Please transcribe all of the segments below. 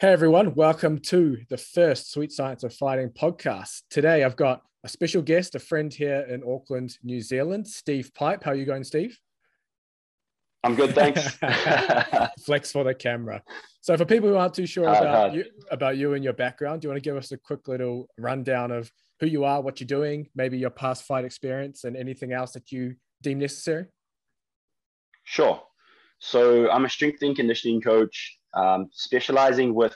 Hey everyone, welcome to the first Sweet Science of Fighting podcast. Today I've got a special guest, a friend here in Auckland, New Zealand, Steve Pipe. How are you going, Steve? I'm good, thanks. Flex for the camera. So, for people who aren't too sure about you, about you and your background, do you want to give us a quick little rundown of who you are, what you're doing, maybe your past fight experience, and anything else that you deem necessary? Sure. So, I'm a strength and conditioning coach um, specializing with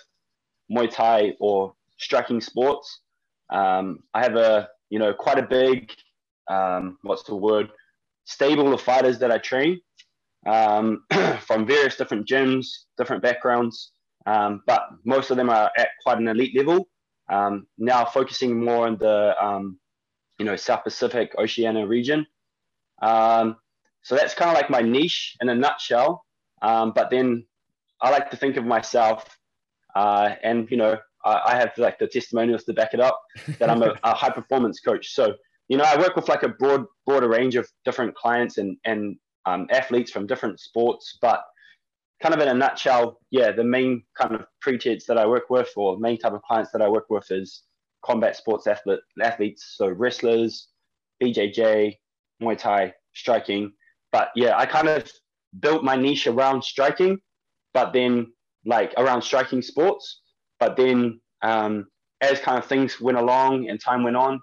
Muay Thai or striking sports. Um, I have a, you know, quite a big, um, what's the word, stable of fighters that I train um, from various different gyms, different backgrounds, um, but most of them are at quite an elite level. Um, now focusing more on the, you know, South Pacific, Oceania region. so that's kind of like my niche in a nutshell. but then I like to think of myself, uh, and you know, I, I, have like the testimonials to back it up that I'm a, a, high performance coach. So you know, I work with like a broad, broader range of different clients and and um, athletes from different sports, but kind of in a nutshell, yeah, the main kind of pretense that I work with, or main type of clients that I work with, is combat sports athlete, athletes, so wrestlers, BJJ, Muay Thai, striking. But yeah, I kind of built my niche around striking but then like around striking sports. But then um, as kind of things went along and time went on,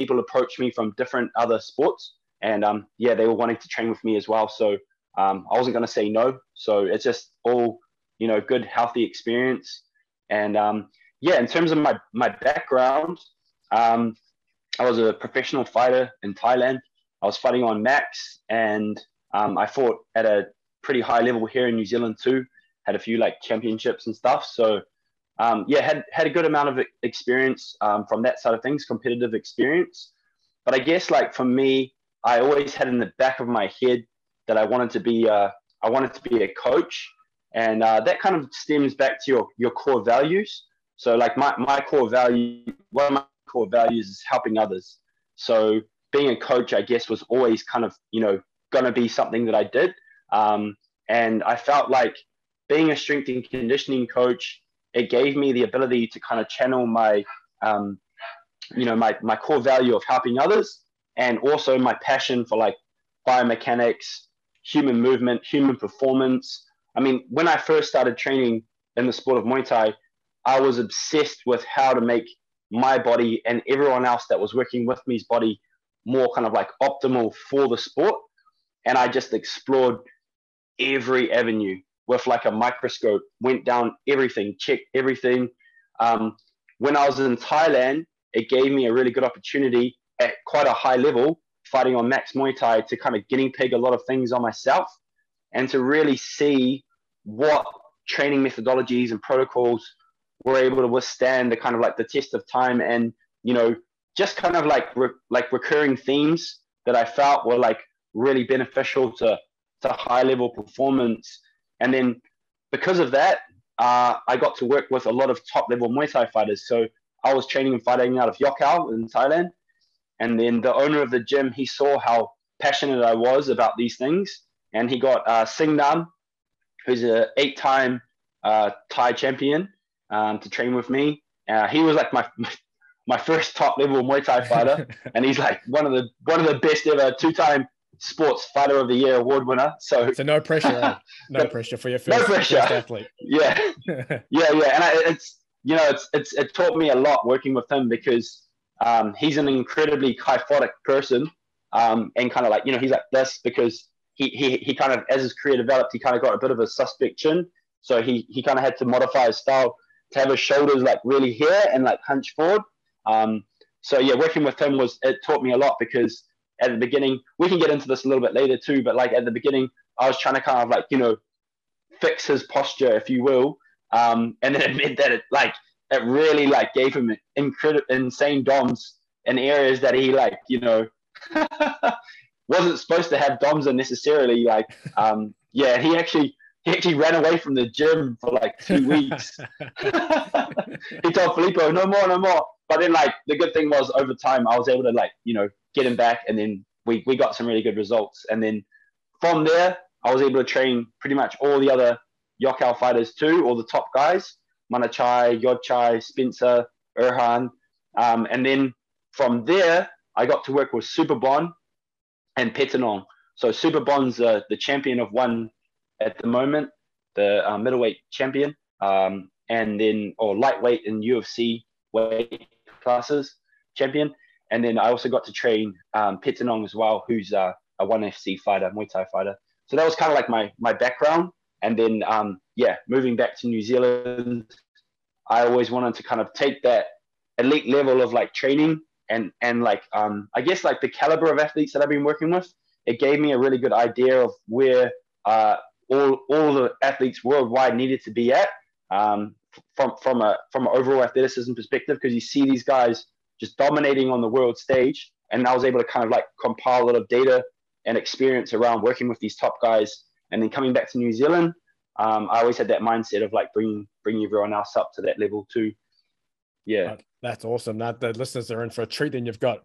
people approach me from different other sports, and um, yeah, they were wanting to train with me as well. So um, I wasn't going to say no. So it's just all you know, good, healthy experience. And um, yeah, in terms of my my background, um, I was a professional fighter in Thailand. I was fighting on Max, and um, I fought at a pretty high level here in New Zealand too. Had a few like championships and stuff. So um, yeah, had had a good amount of experience um, from that side of things, competitive experience. But I guess like for me, I always had in the back of my head that I wanted to be uh, I wanted to be a coach, and uh, that kind of stems back to your your core values. So like my my core value, one of my core values is helping others. So being a coach, I guess, was always kind of you know going to be something that I did. Um, and I felt like being a strength and conditioning coach, it gave me the ability to kind of channel my, um, you know, my, my core value of helping others and also my passion for like biomechanics, human movement, human performance. I mean, when I first started training in the sport of Muay Thai, I was obsessed with how to make my body and everyone else that was working with me's body more kind of like optimal for the sport. And I just explored every avenue with like a microscope, went down everything, checked everything. Um, when I was in Thailand, it gave me a really good opportunity at quite a high level, fighting on Max Muay Thai, to kind of guinea pig a lot of things on myself and to really see what training methodologies and protocols were able to withstand the kind of like the test of time and you know just kind of like re- like recurring themes that I felt were like really beneficial to to high level performance. And then because of that, uh, I got to work with a lot of top level Muay Thai fighters. So I was training and fighting out of Yokkao in Thailand. And then the owner of the gym, he saw how passionate I was about these things. And he got uh, Singdam, who's an eight time uh, Thai champion, um, to train with me. Uh, he was like my, my first top level Muay Thai fighter. and he's like one of the, one of the best ever two time Sports Fighter of the Year award winner. So, so no pressure, eh? no pressure for your first, no pressure. First athlete. Yeah, yeah, yeah, and I, it's you know it's it's it taught me a lot working with him because um, he's an incredibly kyphotic person, um, and kind of like you know he's like this because he he he kind of as his career developed he kind of got a bit of a suspect chin, so he he kind of had to modify his style to have his shoulders like really here and like hunch forward. Um, so yeah, working with him was it taught me a lot because at the beginning. We can get into this a little bit later too, but like at the beginning, I was trying to kind of like you know fix his posture, if you will, um, and then it meant that it like it really like gave him incredible, insane DOMs in areas that he like you know wasn't supposed to have DOMs in necessarily. Like um, yeah, he actually he actually ran away from the gym for like two weeks. he told Filippo, no more, no more. But then like the good thing was over time I was able to like, you know, get him back and then we, we got some really good results. And then from there I was able to train pretty much all the other Yokkao fighters too, all the top guys, Manachai, Yodchai, Spencer, Erhan. Um, and then from there, I got to work with Super Superbon and Petchtanong. So Superbon's uh, the champion of one at the moment, the uh, middleweight champion, um, and then or lightweight in UFC weight classes champion. And then I also got to train um, Petchtanong as well, who's a one FC fighter, Muay Thai fighter. So that was kind of like my my background. And then um, yeah, moving back to New Zealand, I always wanted to kind of take that elite level of like training and and like um, I guess like the caliber of athletes that I've been working with. It gave me a really good idea of where uh, all all the athletes worldwide needed to be at um, from from a from an overall athleticism perspective because you see these guys just dominating on the world stage, and I was able to kind of like compile a lot of data and experience around working with these top guys, and then coming back to New Zealand. Um, I always had that mindset of like bringing bringing everyone else up to that level too. Yeah, that's awesome. That the listeners are in for a treat. Then you've got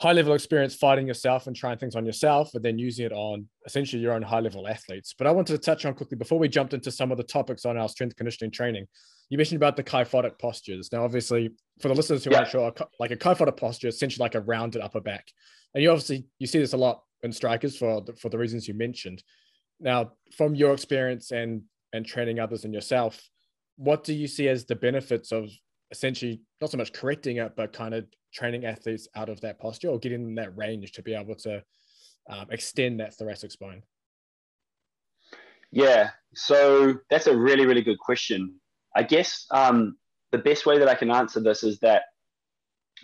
high level experience fighting yourself and trying things on yourself, and then using it on essentially your own high level athletes. But I wanted to touch on quickly before we jumped into some of the topics on our strength conditioning training. You mentioned about the kyphotic postures. Now, obviously, for the listeners who yeah. aren't sure, like a kyphotic posture is essentially like a rounded upper back, and you obviously you see this a lot in strikers for the, for the reasons you mentioned. Now, from your experience and and training others and yourself, what do you see as the benefits of essentially not so much correcting it, but kind of training athletes out of that posture or getting that range to be able to um, extend that thoracic spine? Yeah, so that's a really, really good question. I guess um, the best way that I can answer this is that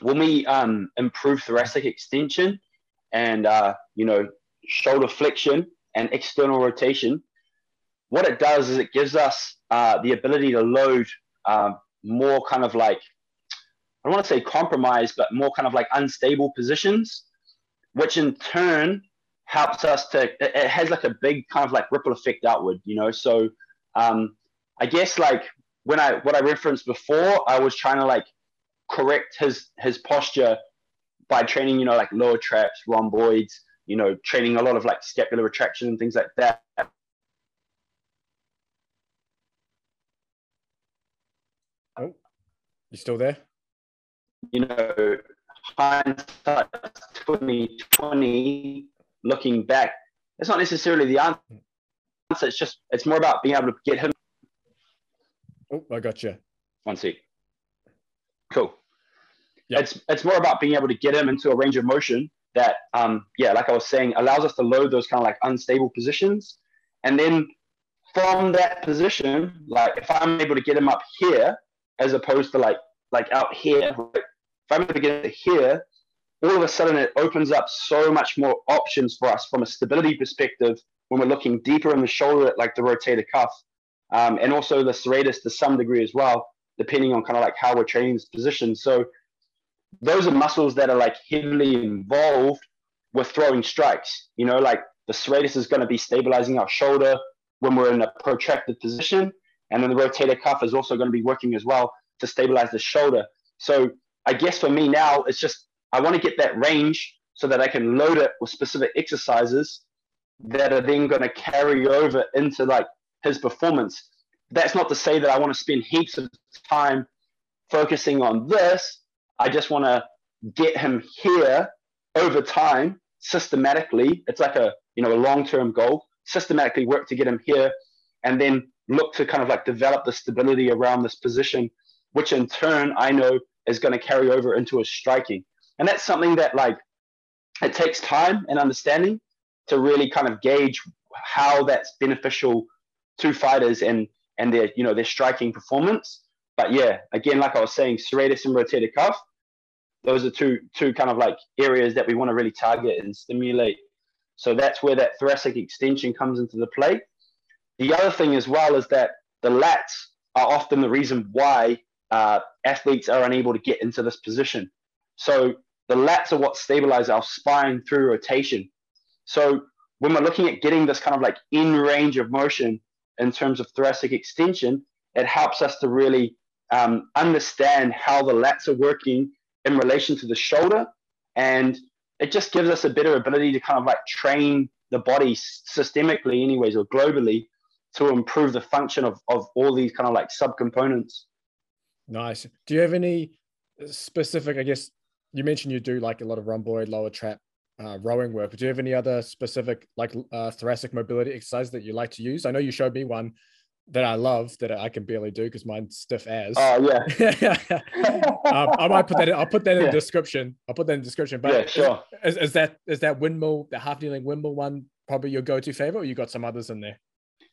when we um, improve thoracic extension and uh, you know shoulder flexion and external rotation, what it does is it gives us uh, the ability to load um, more kind of like I don't want to say compromise, but more kind of like unstable positions, which in turn helps us to it has like a big kind of like ripple effect outward, you know. So um, I guess like when I what I referenced before, I was trying to like correct his his posture by training, you know, like lower traps, rhomboids, you know, training a lot of like scapular retraction and things like that. Oh, you still there? You know, hindsight 2020, looking back, it's not necessarily the answer. It's just, it's more about being able to get him. Oh, I got you. One sec. Cool. Yep. It's, it's more about being able to get him into a range of motion that, um, yeah, like I was saying, allows us to load those kind of like unstable positions. And then from that position, like if I'm able to get him up here, as opposed to like like out here, if I'm able to get it here, all of a sudden it opens up so much more options for us from a stability perspective when we're looking deeper in the shoulder at like the rotator cuff um, and also the serratus to some degree as well, depending on kind of like how we're training this position. So those are muscles that are like heavily involved with throwing strikes. You know, like the serratus is going to be stabilizing our shoulder when we're in a protracted position. And then the rotator cuff is also going to be working as well to stabilize the shoulder. So I guess for me now, it's just I want to get that range so that I can load it with specific exercises that are then going to carry over into like his performance. That's not to say that I want to spend heaps of time focusing on this. I just want to get him here over time systematically. It's like a you know a long-term goal. Systematically work to get him here, and then look to kind of like develop the stability around this position, which in turn I know is going to carry over into his striking. And that's something that like it takes time and understanding to really kind of gauge how that's beneficial to fighters and and their you know their striking performance. But yeah, again, like I was saying, serratus and rotator cuff, those are two two kind of like areas that we want to really target and stimulate. So that's where that thoracic extension comes into the play. The other thing as well is that the lats are often the reason why uh, athletes are unable to get into this position. So the lats are what stabilize our spine through rotation. So when we're looking at getting this kind of like in range of motion in terms of thoracic extension, it helps us to really um, understand how the lats are working in relation to the shoulder. And it just gives us a better ability to kind of like train the body systemically, anyways, or globally to improve the function of, of all these kind of like subcomponents. Nice. Do you have any specific, I guess you mentioned you do like a lot of rhomboid, lower trap, uh, rowing work. But do you have any other specific like uh, thoracic mobility exercise that you like to use? I know you showed me one that I love that I can barely do because mine's stiff as. Oh yeah. um, I might put that. In, I'll put that in yeah. the description. I'll put that in the description. But yeah, sure. Is, is, that is that windmill, the half kneeling windmill one, probably your go-to favorite, or you got some others in there?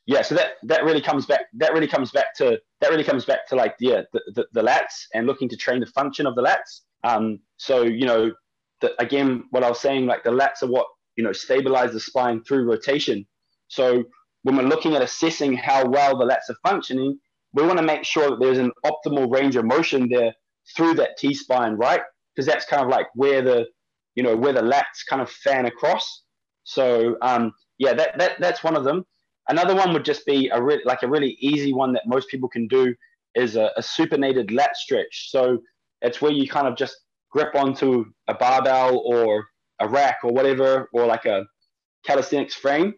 Yeah, so that that really comes back. That really comes back to that really comes back to like yeah the, the, the lats and looking to train the function of the lats. Um, so you know, the, again, what I was saying, like the lats are what you know stabilize the spine through rotation. So when we're looking at assessing how well the lats are functioning, we want to make sure that there's an optimal range of motion there through that T spine, right? Because that's kind of like where the, you know, where the lats kind of fan across. So um, yeah, that, that that's one of them. Another one would just be a re- like a really easy one that most people can do is a, a supinated lat stretch. So it's where you kind of just grip onto a barbell or a rack or whatever, or like a calisthenics frame,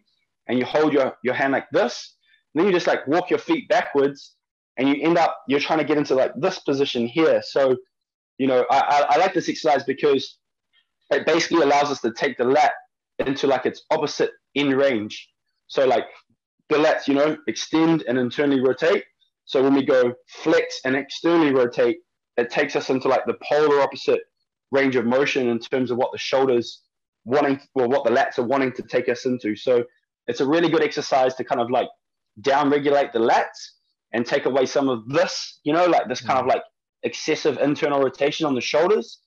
and you hold your, your hand like this. then you just like walk your feet backwards and you end up, you're trying to get into like this position here. So, you know, I, I, I like this exercise because it basically allows us to take the lat into like its opposite in range. So like the lats, you know, extend and internally rotate. So when we go flex and externally rotate, it takes us into like the polar opposite range of motion in terms of what the shoulders wanting, or what the lats are wanting to take us into. So it's a really good exercise to kind of like down regulate the lats and take away some of this, you know, like this kind of mm. like excessive internal rotation on the shoulders.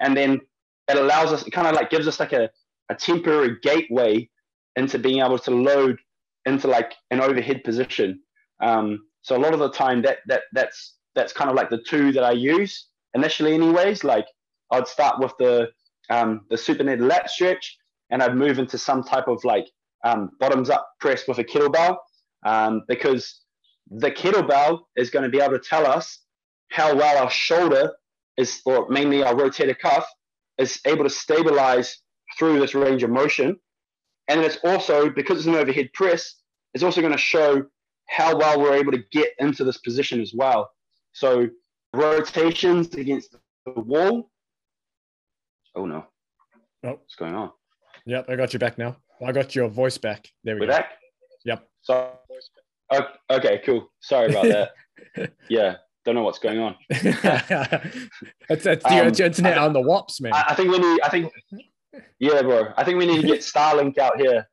And then it allows us, it kind of like gives us like a, a temporary gateway into being able to load into like an overhead position. Um, so a lot of the time that that that's that's kind of like the two that I use initially anyways. Like I'd start with the um, the supinated lat stretch and I'd move into some type of like um, bottoms up press with a kettlebell um, because the kettlebell is going to be able to tell us how well our shoulder is, or mainly our rotator cuff, is able to stabilize through this range of motion. And then it's also, because it's an overhead press, it's also going to show how well we're able to get into this position as well. So rotations against the wall. Oh no. Oh. What's going on? Yep, I got you back now. I got your voice back. There we We're go. back? Yep. So, okay, cool. Sorry about that. yeah, don't know what's going on. that's that's the um, internet I, on the wops, man. I, I, think we need. I think. Yeah, bro. I think we need to get Starlink out here.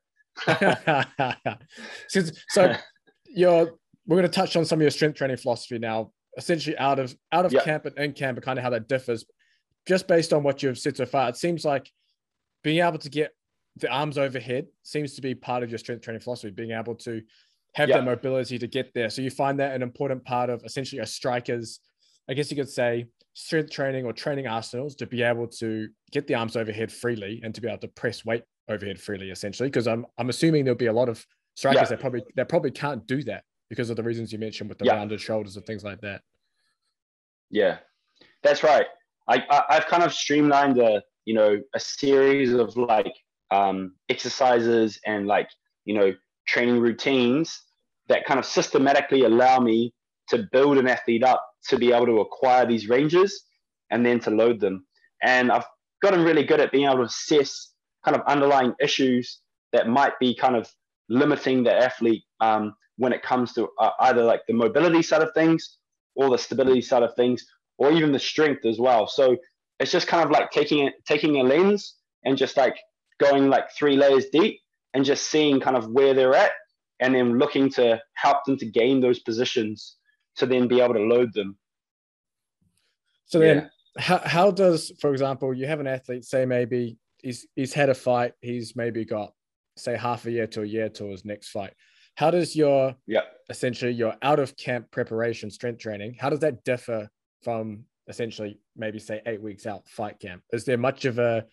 so, so you're. We're going to touch on some of your strength training philosophy now. Essentially, out of out of yep. camp and in camp, and kind of how that differs. Just based on what you've said so far, it seems like being able to get the arms overhead seems to be part of your strength training philosophy, being able to have yep. the mobility to get there. So you find that an important part of essentially a striker's, I guess you could say, strength training or training arsenals to be able to get the arms overhead freely and to be able to press weight overhead freely, essentially. Because I'm I'm assuming there'll be a lot of strikers yep. that probably that probably can't do that because of the reasons you mentioned with the yep. rounded shoulders and things like that. Yeah, that's right. I, I have kind of streamlined a you know a series of like um, exercises and like you know training routines that kind of systematically allow me to build an athlete up to be able to acquire these ranges and then to load them. And I've gotten really good at being able to assess kind of underlying issues that might be kind of limiting the athlete um, when it comes to uh, either like the mobility side of things or the stability side of things or even the strength as well. So it's just kind of like taking it, taking a lens and just like going like three layers deep and just seeing kind of where they're at and then looking to help them to gain those positions to then be able to load them. So then yeah. how, how does, for example, you have an athlete say maybe he's he's had a fight, he's maybe got say half a year to a year to his next fight. How does your yeah essentially your out of camp preparation, strength training, how does that differ from essentially maybe say eight weeks out fight camp? Is there much of a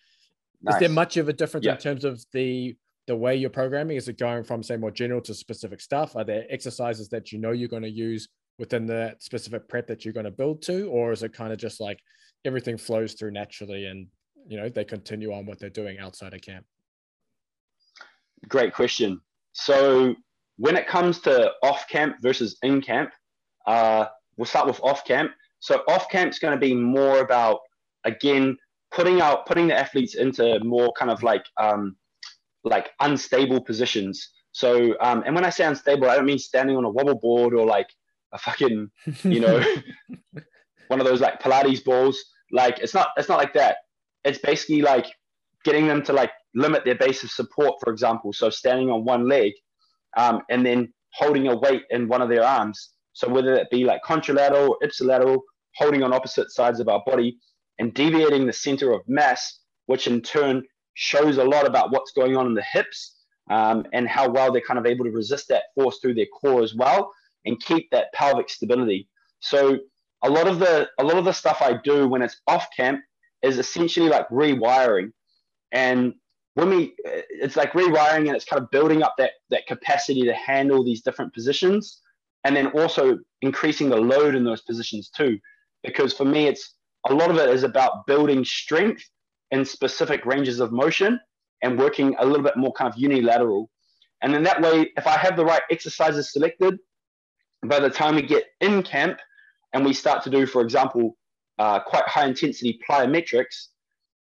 Nice. Is there much of a difference yeah. in terms of the the way you're programming? Is it going from say more general to specific stuff? Are there exercises that you know you're going to use within the specific prep that you're going to build to, or is it kind of just like everything flows through naturally and you know they continue on what they're doing outside of camp? Great question. So when it comes to off camp versus in camp, uh, we'll start with off camp. So off camp is going to be more about again putting out putting the athletes into more kind of like um, like unstable positions. So um, and when I say unstable, I don't mean standing on a wobble board or like a fucking you know one of those like Pilates balls. Like it's not it's not like that. It's basically like getting them to like limit their base of support, for example. So standing on one leg um, and then holding a weight in one of their arms. So whether it be like contralateral, ipsilateral, holding on opposite sides of our body and deviating the center of mass, which in turn shows a lot about what's going on in the hips um, and how well they're kind of able to resist that force through their core as well and keep that pelvic stability. So a lot of the a lot of the stuff I do when it's off camp is essentially like rewiring. And when we it's like rewiring and it's kind of building up that that capacity to handle these different positions and then also increasing the load in those positions too because for me it's a lot of it is about building strength in specific ranges of motion and working a little bit more kind of unilateral and then that way if i have the right exercises selected by the time we get in camp and we start to do for example uh, quite high intensity plyometrics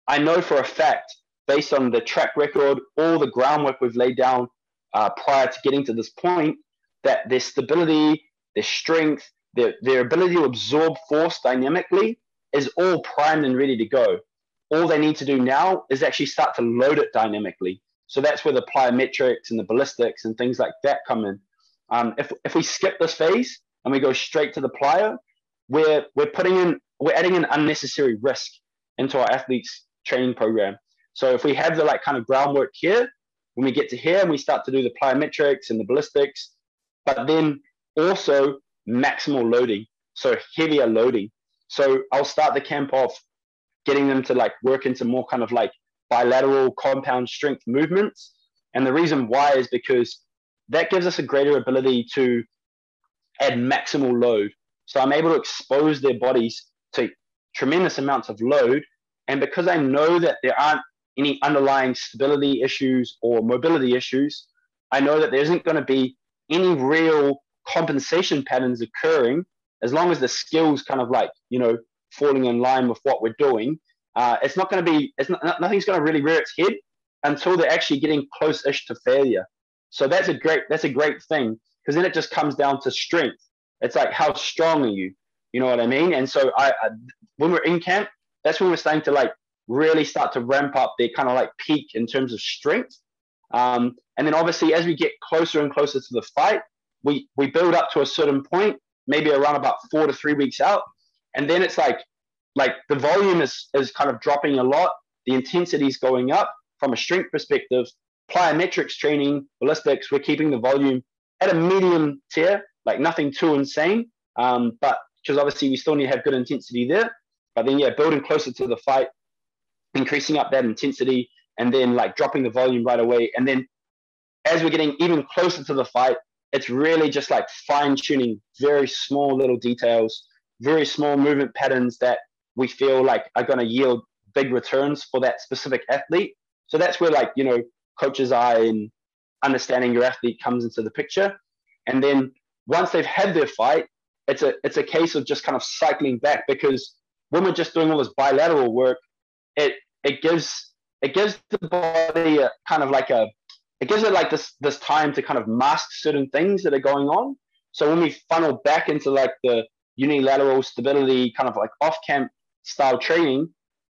i know for a fact based on the track record, all the groundwork we've laid down uh, prior to getting to this point, that their stability, their strength, their, their ability to absorb force dynamically is all primed and ready to go. All they need to do now is actually start to load it dynamically. So that's where the plyometrics and the ballistics and things like that come in. Um, if, if we skip this phase and we go straight to the plyo, we're, we're putting in, we're adding an unnecessary risk into our athletes training program. So if we have the like kind of groundwork here, when we get to here and we start to do the plyometrics and the ballistics, but then also maximal loading, so heavier loading. So I'll start the camp off getting them to like work into more kind of like bilateral compound strength movements. And the reason why is because that gives us a greater ability to add maximal load. So I'm able to expose their bodies to tremendous amounts of load. And because I know that there aren't any underlying stability issues or mobility issues, I know that there isn't going to be any real compensation patterns occurring as long as the skills kind of like, you know, falling in line with what we're doing. Uh, it's not going to be, it's not, nothing's going to really rear its head until they're actually getting close-ish to failure. So that's a great, that's a great thing because then it just comes down to strength. It's like, how strong are you? You know what I mean? And so I, I when we're in camp, that's when we're starting to like really start to ramp up their kind of like peak in terms of strength. Um, and then obviously as we get closer and closer to the fight, we we build up to a certain point, maybe around about four to three weeks out, and then it's like like the volume is is kind of dropping a lot, the intensity is going up from a strength perspective. Plyometrics training, ballistics, we're keeping the volume at a medium tier, like nothing too insane. Um, but because obviously we still need to have good intensity there. But then yeah, building closer to the fight, increasing up that intensity and then like dropping the volume right away. And then as we're getting even closer to the fight, it's really just like fine tuning very small little details, very small movement patterns that we feel like are going to yield big returns for that specific athlete. So that's where like, you know, coach's eye and understanding your athlete comes into the picture. And then once they've had their fight, it's a it's a case of just kind of cycling back because when we're just doing all this bilateral work, it it gives it gives the body a kind of like a it gives it like this this time to kind of mask certain things that are going on. So when we funnel back into like the unilateral stability kind of like off camp style training,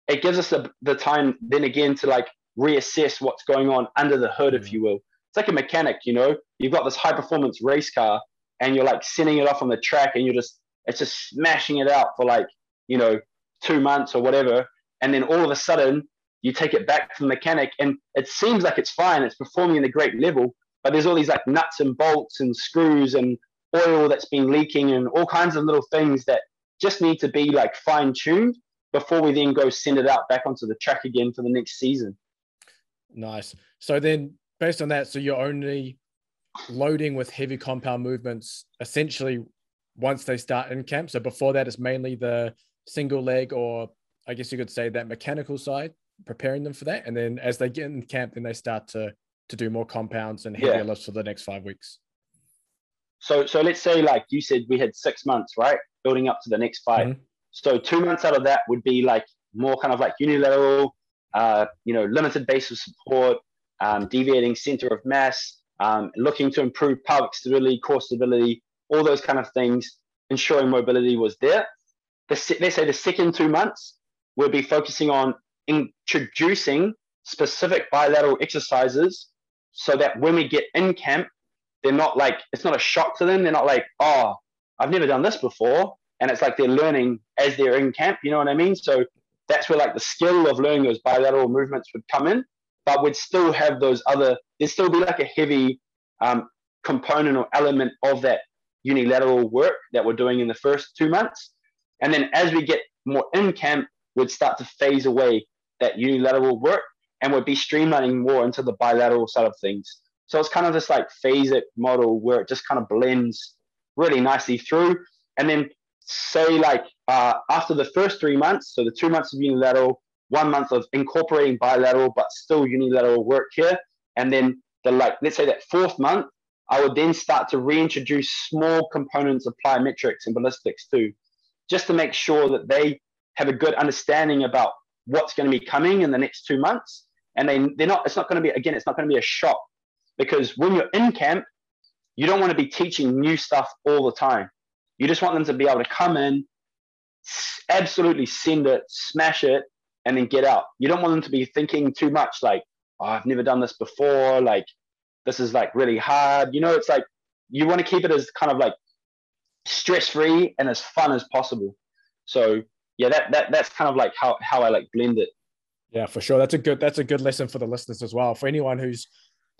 it gives us the, the time then again to like reassess what's going on under the hood, if mm. you will. It's like a mechanic, you know, you've got this high performance race car and you're like sending it off on the track and you're just it's just smashing it out for like, you know, two months or whatever and then all of a sudden you take it back to the mechanic and it seems like it's fine it's performing at a great level but there's all these like nuts and bolts and screws and oil that's been leaking and all kinds of little things that just need to be like fine tuned before we then go send it out back onto the track again for the next season nice so then based on that so you're only loading with heavy compound movements essentially once they start in camp so before that it's mainly the single leg or I guess you could say that mechanical side, preparing them for that, and then as they get in camp, then they start to to do more compounds and heavier yeah. lifts for the next five weeks. So so let's say like you said we had six months, right? Building up to the next fight. Mm-hmm. So two months out of that would be like more kind of like unilateral, uh, you know, limited base of support, um, deviating center of mass, um, looking to improve pelvic stability, core stability, all those kind of things, ensuring mobility was there. The, let's say the second two months, we'll be focusing on introducing specific bilateral exercises so that when we get in camp, they're not like, it's not a shock to them. They're not like, oh, I've never done this before. And it's like they're learning as they're in camp. You know what I mean? So that's where like the skill of learning those bilateral movements would come in, but we'd still have those other, there'd still be like a heavy um, component or element of that unilateral work that we're doing in the first two months. And then as we get more in camp, we'd start to phase away that unilateral work and we'd be streamlining more into the bilateral side of things. So it's kind of this like phase it model where it just kind of blends really nicely through. And then say like uh, after the first three months, so the two months of unilateral, one month of incorporating bilateral but still unilateral work here, and then the like let's say that fourth month, I would then start to reintroduce small components of plyometrics and ballistics too, just to make sure that they have a good understanding about what's going to be coming in the next two months. And they, they're not, it's not going to be, again, it's not going to be a shock because when you're in camp, you don't want to be teaching new stuff all the time. You just want them to be able to come in, absolutely send it, smash it, and then get out. You don't want them to be thinking too much like, oh, I've never done this before. Like, this is like really hard. You know, it's like you want to keep it as kind of like stress free and as fun as possible. So yeah, that that that's kind of like how how I like blend it. Yeah, for sure. That's a good that's a good lesson for the listeners as well. For anyone who's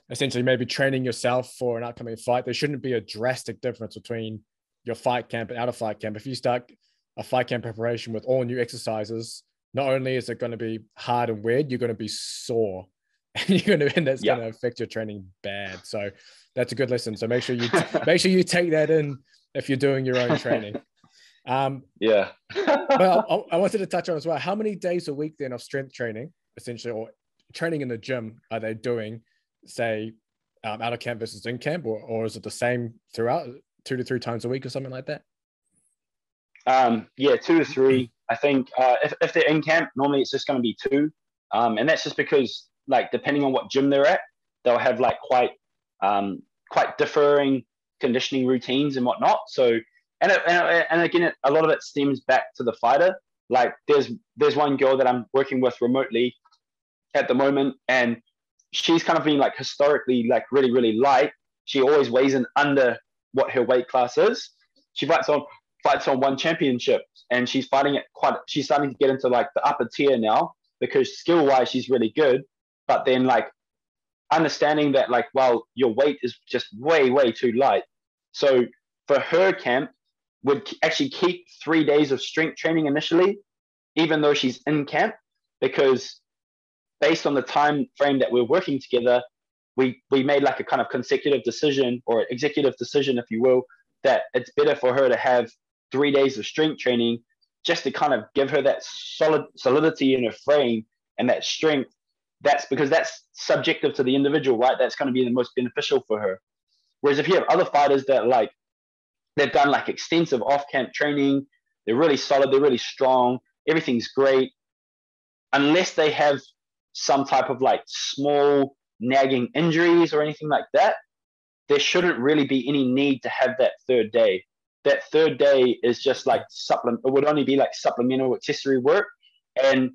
essentially maybe training yourself for an upcoming fight, there shouldn't be a drastic difference between your fight camp and out of fight camp. If you start a fight camp preparation with all new exercises, not only is it going to be hard and weird, you're going to be sore, and you're going to and that's yeah. going to affect your training bad. So that's a good lesson. So make sure you t- make sure you take that in if you're doing your own training. Um, yeah. well, I, I wanted to touch on as well. How many days a week then of strength training, essentially, or training in the gym, are they doing? Say, um, out of camp versus in camp, or, or is it the same throughout? two to three times a week or something like that? Um, yeah, two to three. I think uh, if, if they're in camp, normally it's just going to be two. Um, and that's just because, like, depending on what gym they're at, they'll have like quite um, quite differing conditioning routines and whatnot. So, and it, and, and again, it, a lot of it stems back to the fighter. Like, there's there's one girl that I'm working with remotely at the moment, and she's kind of been like historically like really really light. She always weighs in under what her weight class is. She fights on fights on one championship, and she's fighting it quite. She's starting to get into like the upper tier now because skill wise she's really good, but then like understanding that like well your weight is just way way too light. So for her camp would actually keep three days of strength training initially, even though she's in camp, because based on the time frame that we're working together, we we made like a kind of consecutive decision or executive decision, if you will, that it's better for her to have three days of strength training just to kind of give her that solid solidity in her frame and that strength. That's because that's subjective to the individual, right? That's going to be the most beneficial for her. Whereas if you have other fighters that like they've done like extensive off-camp training, they're really solid, they're really strong, everything's great, unless they have some type of like small nagging injuries or anything like that, there shouldn't really be any need to have that third day. That third day is just like supplement. It would only be like supplemental accessory work, and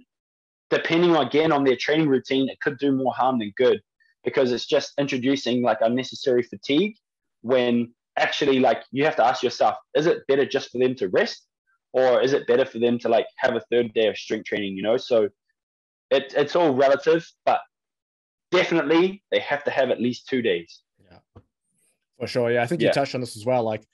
depending again on their training routine, it could do more harm than good because it's just introducing like unnecessary fatigue. When actually, like you have to ask yourself, is it better just for them to rest, or is it better for them to like have a third day of strength training? You know, so it, it's all relative, but definitely they have to have at least two days. Yeah, for sure. Yeah, I think you touched on this as well. Like,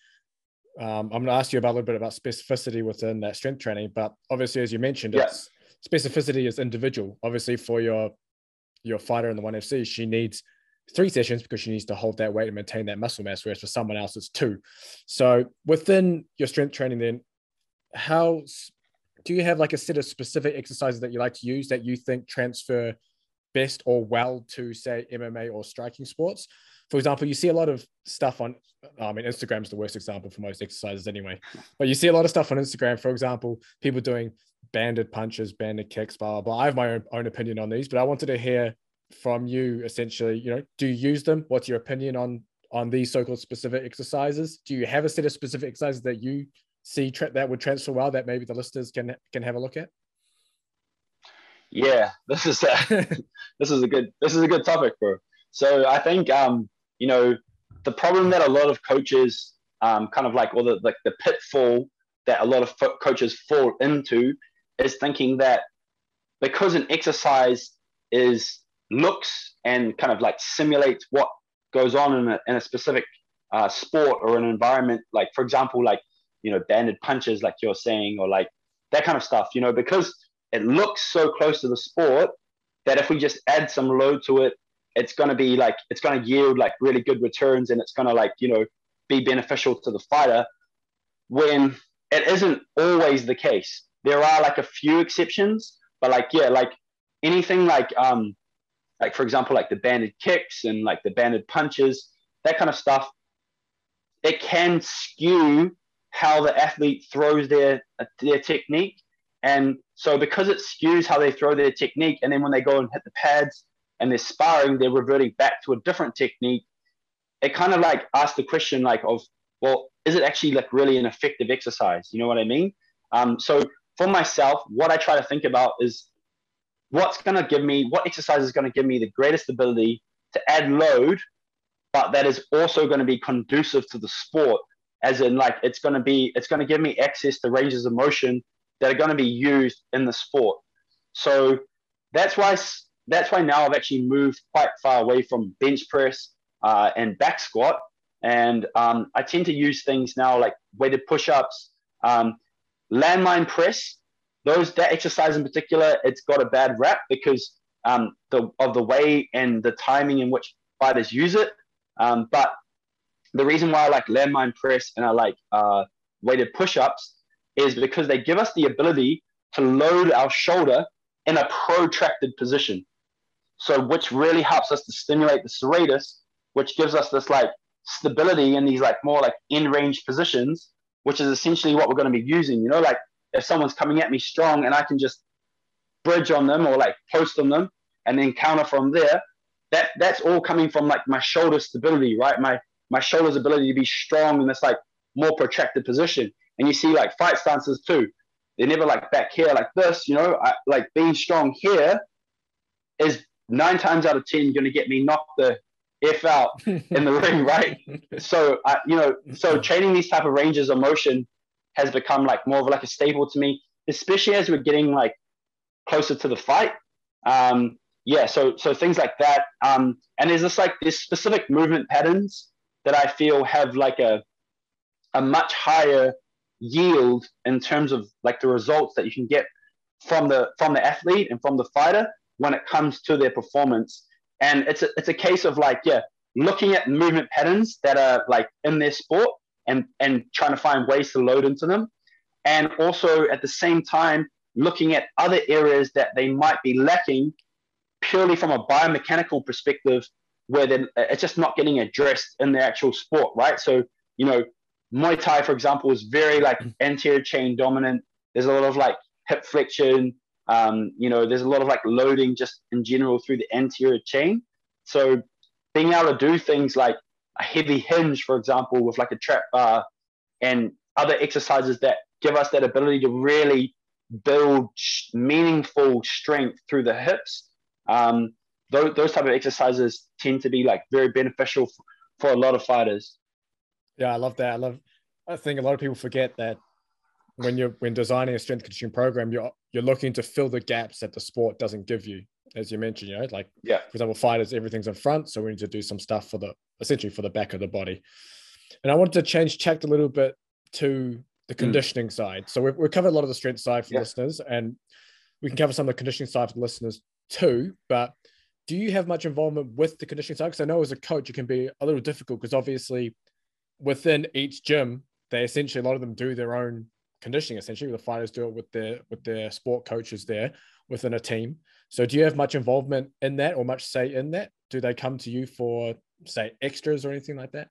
um, I'm going to ask you about a little bit about specificity within that strength training, but obviously, as you mentioned, it's specificity is individual. Obviously, for your your fighter in the one FC, she needs three sessions because she needs to hold that weight and maintain that muscle mass, whereas for someone else, it's two. So within your strength training, then how do you have like a set of specific exercises that you like to use that you think transfer best or well to say MMA or striking sports. For example, you see a lot of stuff on, I mean, Instagram's the worst example for most exercises anyway, but you see a lot of stuff on Instagram. For example, people doing banded punches, banded kicks, blah, blah, blah. I have my own, own opinion on these, but I wanted to hear from you essentially, you know, do you use them? What's your opinion on on these so-called specific exercises? Do you have a set of specific exercises that you see tra- that would transfer well that maybe the listeners can can have a look at? Yeah, this is a, this is a good this is a good topic, bro. So I think um, you know the problem that a lot of coaches um, kind of like or the like the pitfall that a lot of fo- coaches fall into is thinking that because an exercise is looks and kind of like simulates what goes on in a, in a specific uh, sport or an environment like for example like you know banded punches like you're saying or like that kind of stuff you know because it looks so close to the sport that if we just add some load to it it's going to be like it's going to yield like really good returns and it's going to like you know be beneficial to the fighter when it isn't always the case. There are like a few exceptions but like yeah like anything like um like for example like the banded kicks and like the banded punches that kind of stuff it can skew how the athlete throws their their technique. And so because it skews how they throw their technique and then when they go and hit the pads and they're sparring they're reverting back to a different technique. It kind of like asks the question like of well is it actually like really an effective exercise? You know what i mean? Um, so for myself what i try to think about is what's going to give me what exercise is going to give me the greatest ability to add load but that is also going to be conducive to the sport as in like it's going to be it's going to give me access to ranges of motion that are going to be used in the sport. So that's why that's why now i've actually moved quite far away from bench press uh, and back squat and um, i tend to use things now like weighted push-ups um, landmine press those that exercise in particular, it's got a bad rap because um, the of the way and the timing in which fighters use it. Um, but the reason why I like landmine press and I like uh, weighted push-ups is because they give us the ability to load our shoulder in a protracted position. So which really helps us to stimulate the serratus, which gives us this like stability in these like more like in range positions, which is essentially what we're going to be using. You know, like if someone's coming at me strong and I can just bridge on them or like post on them and then counter from there, that that's all coming from like my shoulder stability, right? My my shoulder's ability to be strong in this like more protracted position. And you see like fight stances too. They're never like back here like this, you know. I, like being strong here is nine times out of ten going to get me knocked the f out in the ring, right? So I, you know, so training these type of ranges of motion has become like more of like a staple to me, especially as we're getting like closer to the fight. Um, yeah, so so things like that. Um, and there's just like this specific movement patterns that I feel have like a a much higher yield in terms of like the results that you can get from the from the athlete and from the fighter when it comes to their performance. And it's a, it's a case of like yeah, looking at movement patterns that are like in their sport and, and trying to find ways to load into them. And also at the same time, looking at other areas that they might be lacking purely from a biomechanical perspective where then it's just not getting addressed in the actual sport, right? So, you know, Muay Thai, for example, is very like mm. anterior chain dominant. There's a lot of like hip flexion. Um, you know, there's a lot of like loading just in general through the anterior chain. So being able to do things like a heavy hinge, for example, with like a trap bar and other exercises that give us that ability to really build meaningful strength through the hips. Um, those, those type of exercises tend to be like very beneficial for, for a lot of fighters. Yeah, I love that. I love. I think a lot of people forget that when you're when designing a strength conditioning program, you're you're looking to fill the gaps that the sport doesn't give you as you mentioned, you know, like yeah, for example, fighters, everything's in front, so we need to do some stuff for the essentially for the back of the body. And I wanted to change tact a little bit to the mm. conditioning mm. side. So we've, we've covered a lot of the strength side for yeah. listeners, and we can cover some of the conditioning side for the listeners too. But do you have much involvement with the conditioning side? Because I know as a coach, it can be a little difficult because obviously within each gym, they essentially a lot of them do their own conditioning. Essentially, the fighters do it with their with their sport coaches there. within a team. So do you have much involvement in that or much say in that? Do they come to you for say extras or anything like that?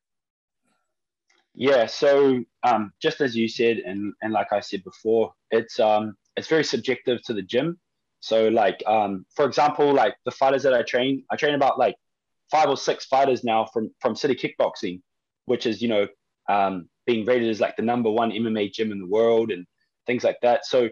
Yeah, so um, just as you said, and and like I said before, it's um it's very subjective to the gym. So like um for example, like the fighters that I train, I train about like five or six fighters now from from City Kickboxing, which is you know um, being rated as like the number one MMA gym in the world and things like that. So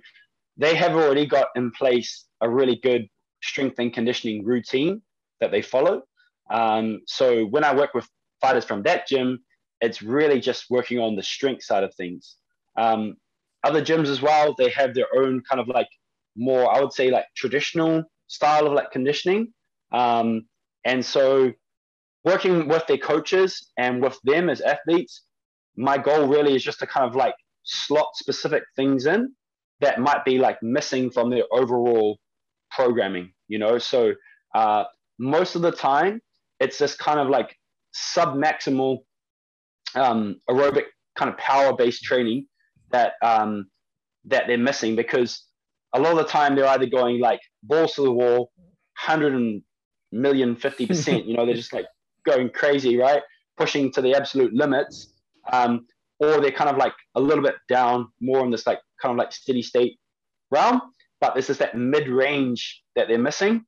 they have already got in place a really good strength and conditioning routine that they follow. Um, so when I work with fighters from that gym, it's really just working on the strength side of things. Um, other gyms as well, they have their own kind of like more, I would say, like traditional style of like conditioning. Um, and so working with their coaches and with them as athletes, my goal really is just to kind of like slot specific things in that might be like missing from their overall programming, you know? So uh, most of the time, it's this kind of like sub maximal um, aerobic kind of power based training that um, that they're missing because a lot of the time they're either going like balls to the wall, hundred million, fifty percent. You know, they're just like going crazy, right? Pushing to the absolute limits, um, or they're kind of like a little bit down, more in this like kind of like steady state realm. But this is that mid range that they're missing.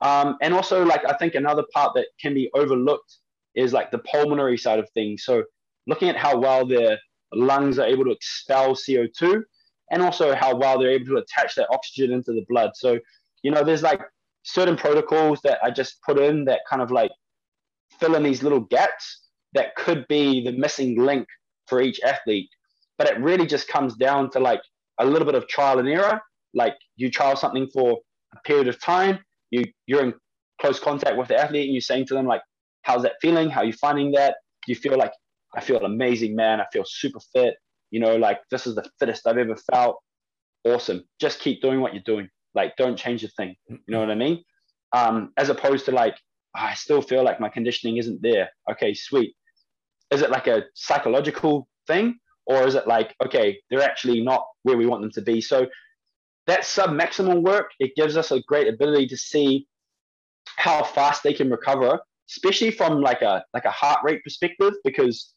Um, and also, like I think another part that can be overlooked is like the pulmonary side of things. So looking at how well their lungs are able to expel CO2 and also how well they're able to attach that oxygen into the blood. So, you know, there's like certain protocols that I just put in that kind of like fill in these little gaps that could be the missing link for each athlete. But it really just comes down to like a little bit of trial and error. Like you trial something for a period of time, you you're in close contact with the athlete and you're saying to them like, how's that feeling? How are you finding that? Do you feel like I feel amazing, man. I feel super fit. You know, like this is the fittest I've ever felt. Awesome. Just keep doing what you're doing. Like, don't change a thing. You know what I mean? Um, as opposed to like, I still feel like my conditioning isn't there. Okay, sweet. Is it like a psychological thing? Or is it like, okay, they're actually not where we want them to be? So that sub maximal work, it gives us a great ability to see how fast they can recover, especially from like a like a heart rate perspective, because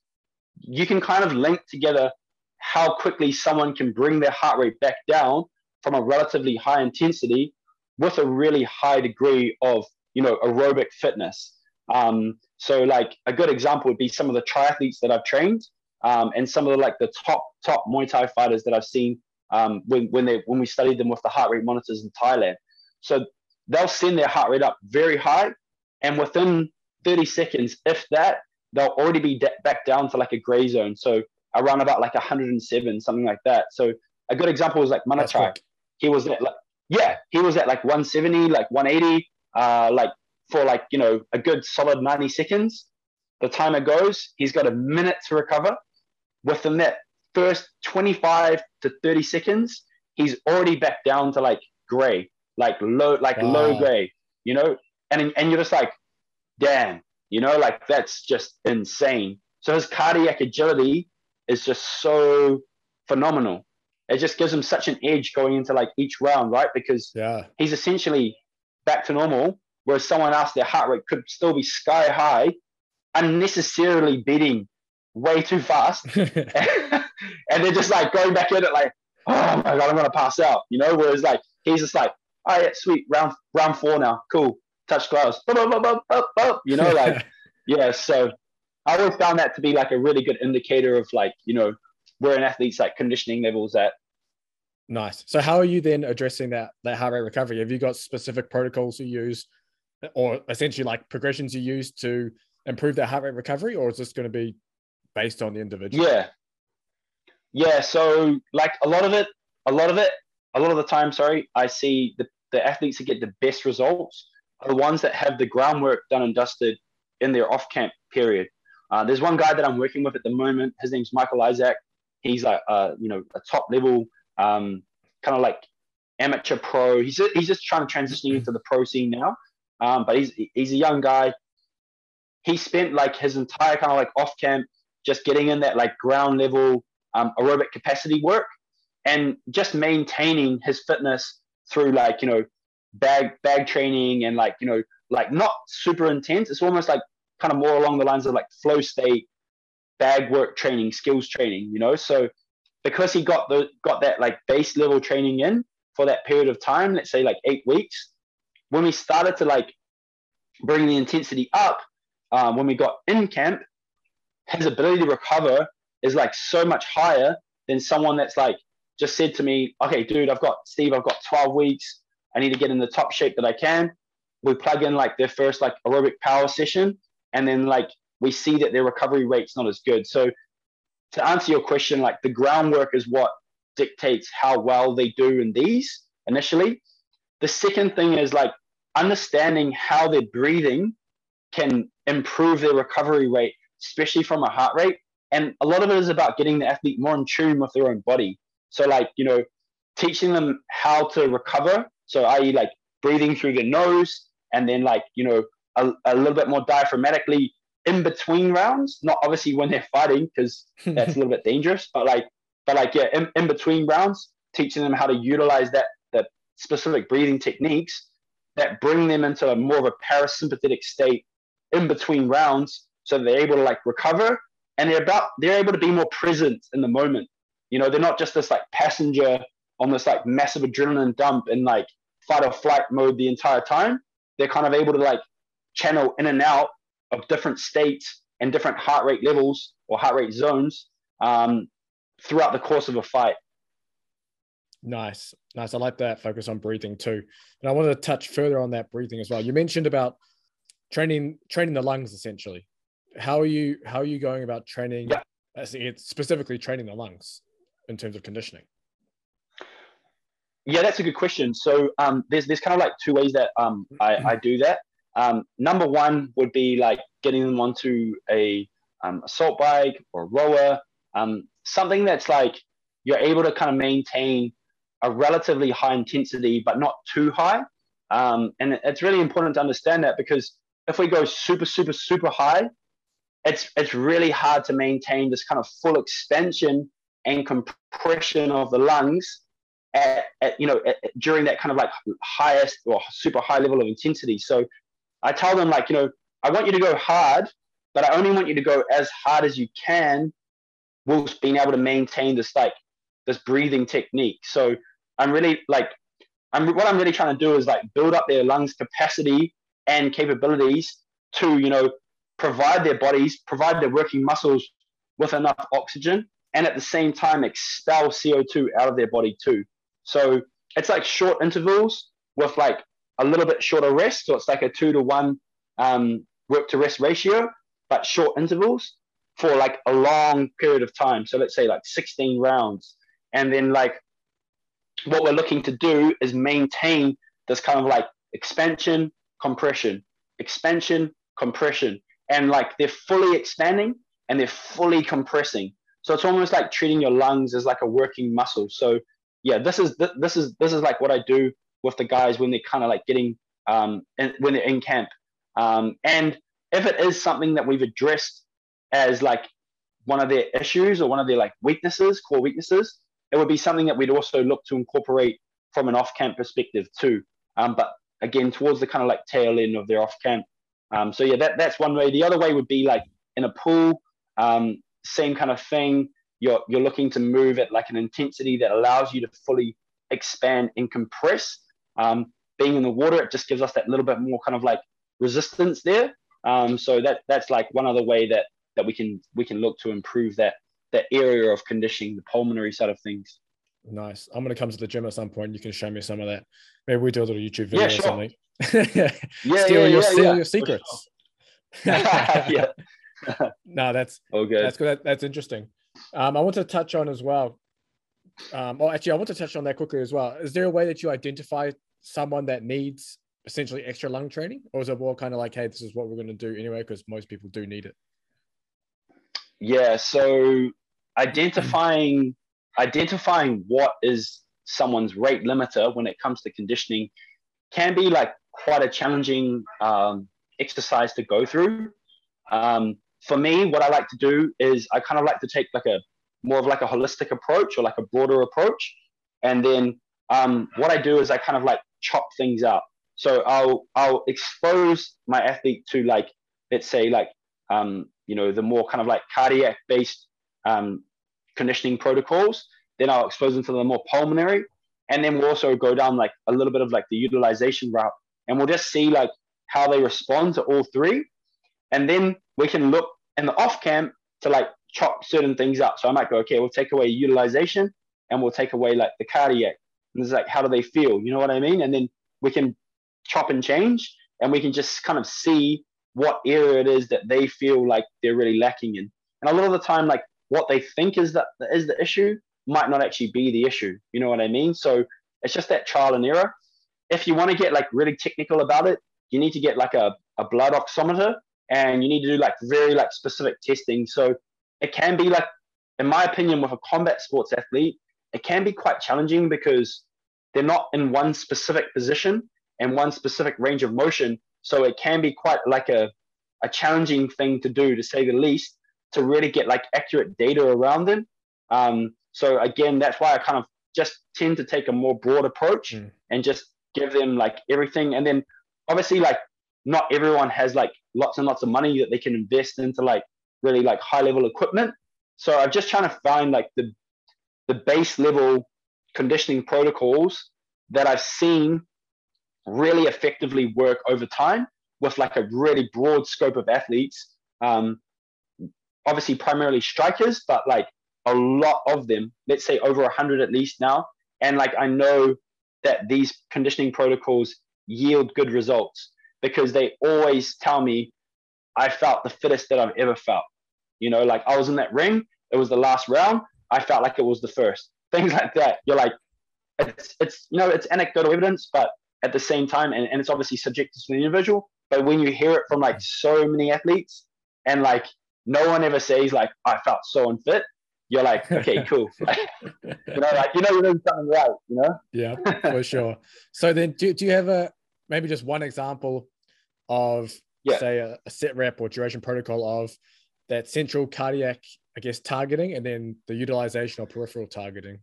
you can kind of link together how quickly someone can bring their heart rate back down from a relatively high intensity with a really high degree of you know aerobic fitness. Um, so like a good example would be some of the triathletes that I've trained um, and some of the like the top top Muay Thai fighters that I've seen um, when when they when we studied them with the heart rate monitors in Thailand. So they'll send their heart rate up very high, and within 30 seconds, if that, they'll already be de- back down to like a gray zone. So around about like 107, something like that. So a good example was like Manachai. He was at like yeah, he was at like 170, like 180, uh, like for like you know a good solid 90 seconds. The timer goes. He's got a minute to recover. Within that first 25 to 30 seconds, he's already back down to like gray, like low, like wow. low gray. You know, and and you're just like, damn, you know, like that's just insane. So his cardiac agility is just so phenomenal. It just gives him such an edge going into like each round, right? Because yeah. he's essentially back to normal, whereas someone else, their heart rate could still be sky high, unnecessarily beating way too fast. and they're just like going back in it like, oh my god, I'm gonna pass out, you know. Whereas like he's just like, oh yeah, sweet, round round four now, cool, touch gloves, you know, like yeah. So I always found that to be like a really good indicator of like you know where an athlete's like conditioning levels at. Nice. So how are you then addressing that that heart rate recovery? Have you got specific protocols you use, or essentially like progressions you use to improve their heart rate recovery, or is this going to be based on the individual? Yeah. Yeah. So like a lot of it, a lot of it, a lot of the time, sorry, I see the, the athletes that get the best results are the ones that have the groundwork done and dusted in their off camp period. Uh, there's one guy that I'm working with at the moment. His name's Michael Isaac. He's like, uh, you know, a top level, um, kind of like amateur pro. He's he's just trying to transition into the pro scene now. Um, but he's he's a young guy. He spent like his entire kind of like off camp just getting in that like ground level um, aerobic capacity work and just maintaining his fitness through like you know bag bag training and like you know like not super intense. It's almost like kind of more along the lines of like flow state, bag work training, skills training. You know, so because he got the got that like base level training in for that period of time, let's say like eight weeks, when we started to like bring the intensity up, um, when we got in camp, his ability to recover is like so much higher than someone that's like just said to me, okay, dude, I've got Steve, I've got 12 weeks. I need to get in the top shape that I can. We plug in like their first like aerobic power session, and then like we see that their recovery rate's not as good. So to answer your question, like the groundwork is what dictates how well they do in these initially. The second thing is like understanding how their breathing can improve their recovery rate, especially from a heart rate. And a lot of it is about getting the athlete more in tune with their own body. So, like, you know, teaching them how to recover. So, i.e., like breathing through the nose and then, like, you know, a, a little bit more diaphragmatically in between rounds. Not obviously when they're fighting because that's a little bit dangerous, but like, but like, yeah, in, in between rounds, teaching them how to utilize that, that specific breathing techniques that bring them into a more of a parasympathetic state in between rounds so they're able to like recover and they're about they're able to be more present in the moment. You know they're not just this like passenger on this like massive adrenaline dump in like fight or flight mode the entire time. They're kind of able to like channel in and out of different states and different heart rate levels or heart rate zones um, throughout the course of a fight Nice, nice. I like that focus on breathing too. And I wanted to touch further on that breathing as well. You mentioned about training training the lungs essentially. How are you how are you going about training yeah. specifically training the lungs in terms of conditioning? Yeah, that's a good question. So um, there's there's kind of like two ways that um, I, I do that. Um, number one would be like getting them onto a um, assault bike or a rower, um, something that's like you're able to kind of maintain a relatively high intensity, but not too high. Um, and it's really important to understand that because if we go super, super, super high, it's it's really hard to maintain this kind of full expansion and compression of the lungs at, at you know at, during that kind of like highest or super high level of intensity. So I tell them like you know I want you to go hard, but I only want you to go as hard as you can, whilst being able to maintain this like this breathing technique. So I'm really like, I'm what I'm really trying to do is like build up their lungs capacity and capabilities to you know provide their bodies, provide their working muscles with enough oxygen, and at the same time expel CO2 out of their body too. So it's like short intervals with like a little bit shorter rest. So it's like a two to one um, work to rest ratio, but short intervals for like a long period of time. So let's say like 16 rounds. And then like what we're looking to do is maintain this kind of like expansion, compression, expansion, compression. And like they're fully expanding and they're fully compressing. So it's almost like treating your lungs as like a working muscle. So yeah, this is this is this is like what I do with the guys when they're kind of like getting um in, when they're in camp. Um, and if it is something that we've addressed as like one of their issues or one of their like weaknesses, core weaknesses, it would be something that we'd also look to incorporate from an off-camp perspective too. Um, but again, towards the kind of like tail end of their off-camp. Um, so yeah, that, that's one way. The other way would be like in a pool, um, same kind of thing. You're you're looking to move at like an intensity that allows you to fully expand and compress. Um, being in the water, it just gives us that little bit more kind of like resistance there. Um, so that that's like one other way that that we can we can look to improve that that area of conditioning, the pulmonary side of things. Nice. I'm going to come to the gym at some point. You can show me some of that. Maybe we do a little YouTube video yeah, sure. or something. yeah, steal yeah, your, yeah, steal your secrets. Sure. yeah. no, that's okay. That's good. That, that's interesting. Um, I want to touch on as well. Um, oh, actually, I want to touch on that quickly as well. Is there a way that you identify someone that needs essentially extra lung training, or is it more kind of like, hey, this is what we're going to do anyway? Because most people do need it. Yeah. So identifying identifying what is someone's rate limiter when it comes to conditioning can be like quite a challenging um, exercise to go through. Um, for me, what I like to do is I kind of like to take like a more of like a holistic approach or like a broader approach. And then um, what I do is I kind of like chop things up So I'll I'll expose my athlete to like let's say like um, you know the more kind of like cardiac based um, conditioning protocols. Then I'll expose them to the more pulmonary, and then we'll also go down like a little bit of like the utilization route, and we'll just see like how they respond to all three, and then we can look in the off camp to like chop certain things up. So I might go, okay, we'll take away utilization, and we'll take away like the cardiac. And it's like, how do they feel? You know what I mean? And then we can chop and change, and we can just kind of see what area it is that they feel like they're really lacking in. And a lot of the time, like what they think is that is the issue might not actually be the issue. You know what I mean? So it's just that trial and error. If you want to get like really technical about it, you need to get like a, a blood oximeter and you need to do like very like specific testing. So it can be like, in my opinion, with a combat sports athlete, it can be quite challenging because they're not in one specific position and one specific range of motion. So it can be quite like a, a challenging thing to do, to say the least, to really get like accurate data around them. Um, so again, that's why I kind of just tend to take a more broad approach mm. and just give them like everything. And then obviously, like not everyone has like lots and lots of money that they can invest into like really like high level equipment. So I'm just trying to find like the the base level conditioning protocols that I've seen really effectively work over time with like a really broad scope of athletes. Um, obviously, primarily strikers, but like a lot of them, let's say over 100 at least now. And like I know that these conditioning protocols yield good results because they always tell me I felt the fittest that I've ever felt. You know, like I was in that ring, it was the last round, I felt like it was the first. Things like that. You're like, it's it's you know, it's anecdotal evidence, but at the same time, and, and it's obviously subjective to the individual. But when you hear it from like so many athletes, and like no one ever says like I felt so unfit, you're like, okay, cool. you know, like you know you're doing something right. You know. Yeah, for sure. So then, do do you have a maybe just one example of yeah. say a, a set rep or duration protocol of that central cardiac, I guess, targeting, and then the utilization or peripheral targeting?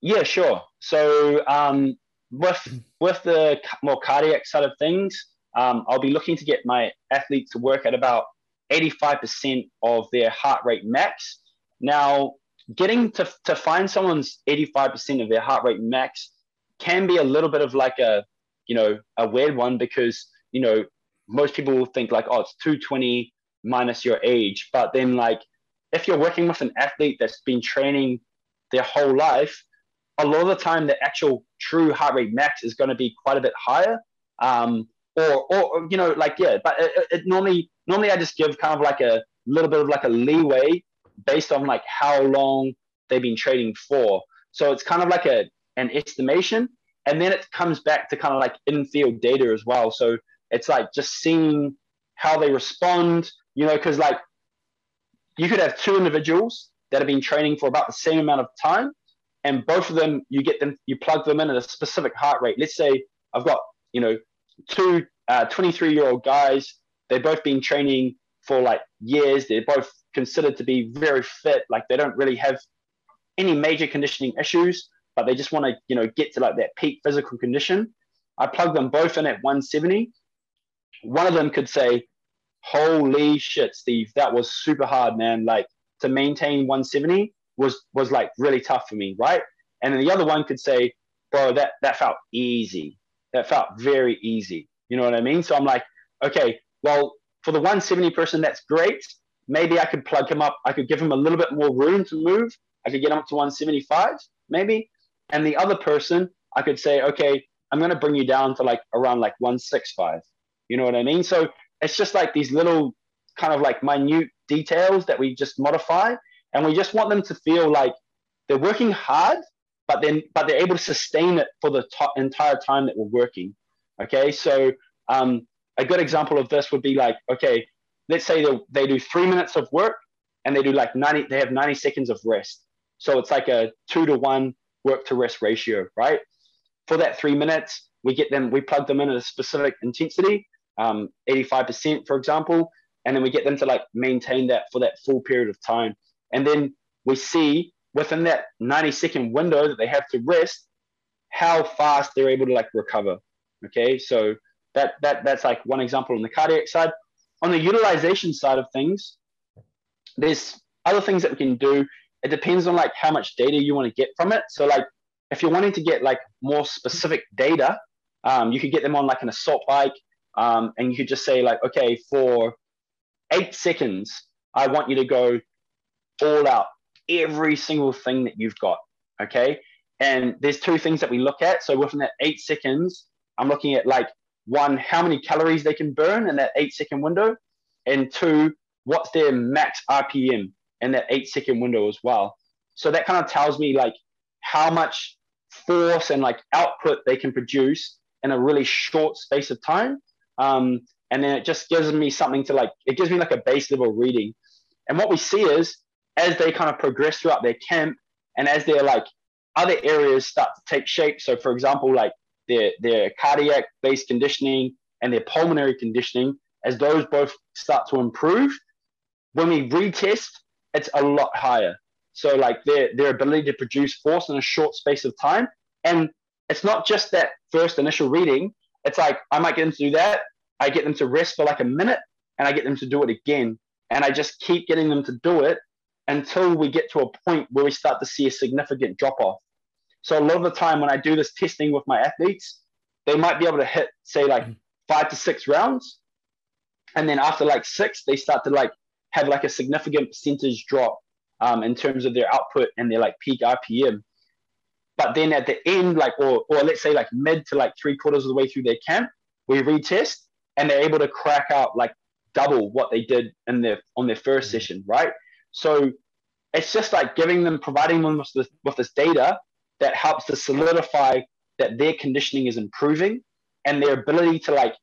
Yeah, sure. So um, with with the more cardiac side of things, um, I'll be looking to get my athletes to work at about 85% of their heart rate max. Now, getting to, to find someone's 85% of their heart rate max can be a little bit of like a, you know, a weird one because, you know, most people will think like, oh, it's 220 minus your age. But then like, if you're working with an athlete that's been training their whole life, a lot of the time the actual true heart rate max is going to be quite a bit higher. Um, or, or, you know, like, yeah, but it, it normally, normally I just give kind of like a little bit of like a leeway based on like how long they've been trading for. So it's kind of like a, an estimation. And then it comes back to kind of like in-field data as well. So it's like just seeing how they respond, you know, because like you could have two individuals that have been training for about the same amount of time and both of them you get them you plug them in at a specific heart rate. Let's say i've got you know two 23 uh, year old guys. They've both been training for like years. They're both considered to be very fit. Like they don't really have any major conditioning issues but they just want to you know get to like that peak physical condition. I plug them both in at 170 one of them could say holy shit steve that was super hard man. Like to maintain 170 was was like really tough for me, right? And then the other one could say, bro, that that felt easy. That felt very easy. You know what I mean? So I'm like, okay, well, for the 170 person, that's great. Maybe I could plug him up. I could give him a little bit more room to move. I could get him up to 175, maybe. And the other person, I could say, okay, I'm going to bring you down to like around like 165. You know what I mean? So it's just like these little kind of like minute details that we just modify and we just want them to feel like they're working hard, but then but they're able to sustain it for the entire time that we're working. Okay, so um, a good example of this would be like, okay, let's say they, they do three minutes of work and they do like 90, they have 90 seconds of rest. So it's like a two to one work to rest ratio, right? For that three minutes, we get them, we plug them in at a specific intensity, um, 85%, for example, and then we get them to like maintain that for that full period of time. And then we see within that 90 second window that they have to rest, how fast they're able to like recover. Okay, so that that that's like one example on the cardiac side. On the utilization side of things, there's other things that we can do. It depends on like how much data you want to get from it. So like if you're wanting to get like more specific data, um, you could get them on like an assault bike, um, and you could just say like, okay, for eight seconds, I want you to go all out, every single thing that you've got. Okay, and there's two things that we look at. So within that eight seconds, I'm looking at like one, how many calories they can burn in that eight second window, and two, what's their max RPM in that eight second window as well. So that kind of tells me like how much force and like output they can produce in a really short space of time. Um, and then it just gives me something to like, it gives me like a base level reading. And what we see is as they kind of progress throughout their camp and as their like other areas start to take shape. So for example, like their, their cardiac based conditioning and their pulmonary conditioning, as those both start to improve, when we retest, it's a lot higher. So like their their ability to produce force in a short space of time, and it's not just that first initial reading. It's like I might get them to do that. I get them to rest for like a minute, and I get them to do it again, and I just keep getting them to do it until we get to a point where we start to see a significant drop off. So a lot of the time when I do this testing with my athletes, they might be able to hit say like mm. five to six rounds, and then after like six, they start to like have like a significant percentage drop um, in terms of their output and their like peak RPM. But then at the end, like, or, or let's say like mid to like three quarters of the way through their camp, we retest and they're able to crack out like double what they did in their on their 1st mm-hmm. session, right? So it's just like giving them, providing them with this, with this data that helps to solidify that their conditioning is improving and their ability to like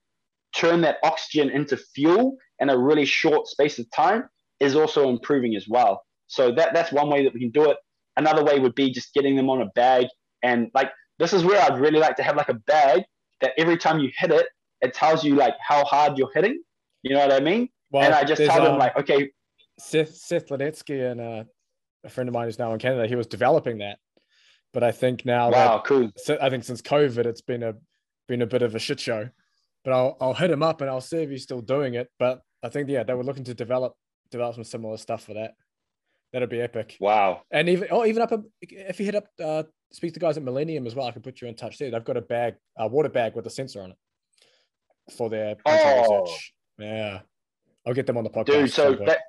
turn that oxygen into fuel in a really short space of time is also improving as well. So that that's one way that we can do it. Another way would be just getting them on a bag and like this is where I'd really like to have like a bag that every time you hit it, it tells you like how hard you're hitting. You know what I mean? Well, and I just tell them um, like, okay. Seth Seth Linetsky and uh, a friend of mine who's now in Canada, he was developing that. But I think now wow, that, cool. I think since COVID, it's been a been a bit of a shit show. But I'll I'll hit him up and I'll see if he's still doing it. But I think yeah, they were looking to develop develop some similar stuff for that. That'd be epic. Wow. And even oh, even up a, if you hit up uh, speak to guys at Millennium as well, I can put you in touch there. They've got a bag, a water bag with a sensor on it for their oh. research. Yeah, I'll get them on the podcast. Dude, so that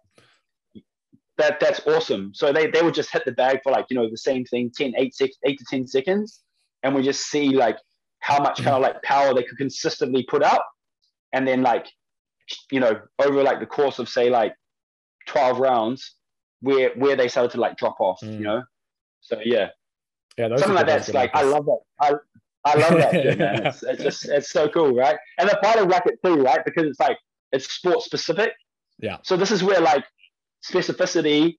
that that's awesome. So they they would just hit the bag for like you know the same thing, 10, 8, 6, 8 to ten seconds, and we just see like how much kind of like power they could consistently put out, and then like you know over like the course of say like twelve rounds where where they started to like drop off, mm. you know. So yeah, yeah, something like that's like I love that. I I love that shit, man. It's, it's, just it's so cool, right? And the part of racket too, right? Because it's like it's sport specific. Yeah. So this is where like specificity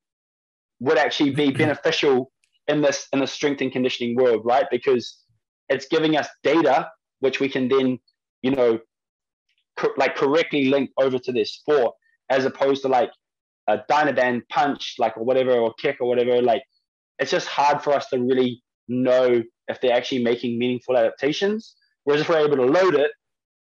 would actually be beneficial in this in the strength and conditioning world, right? Because it's giving us data which we can then, you know, co- like correctly link over to their sport, as opposed to like a Dynadan punch, like or whatever, or kick or whatever, like it's just hard for us to really know if they're actually making meaningful adaptations. Whereas if we're able to load it,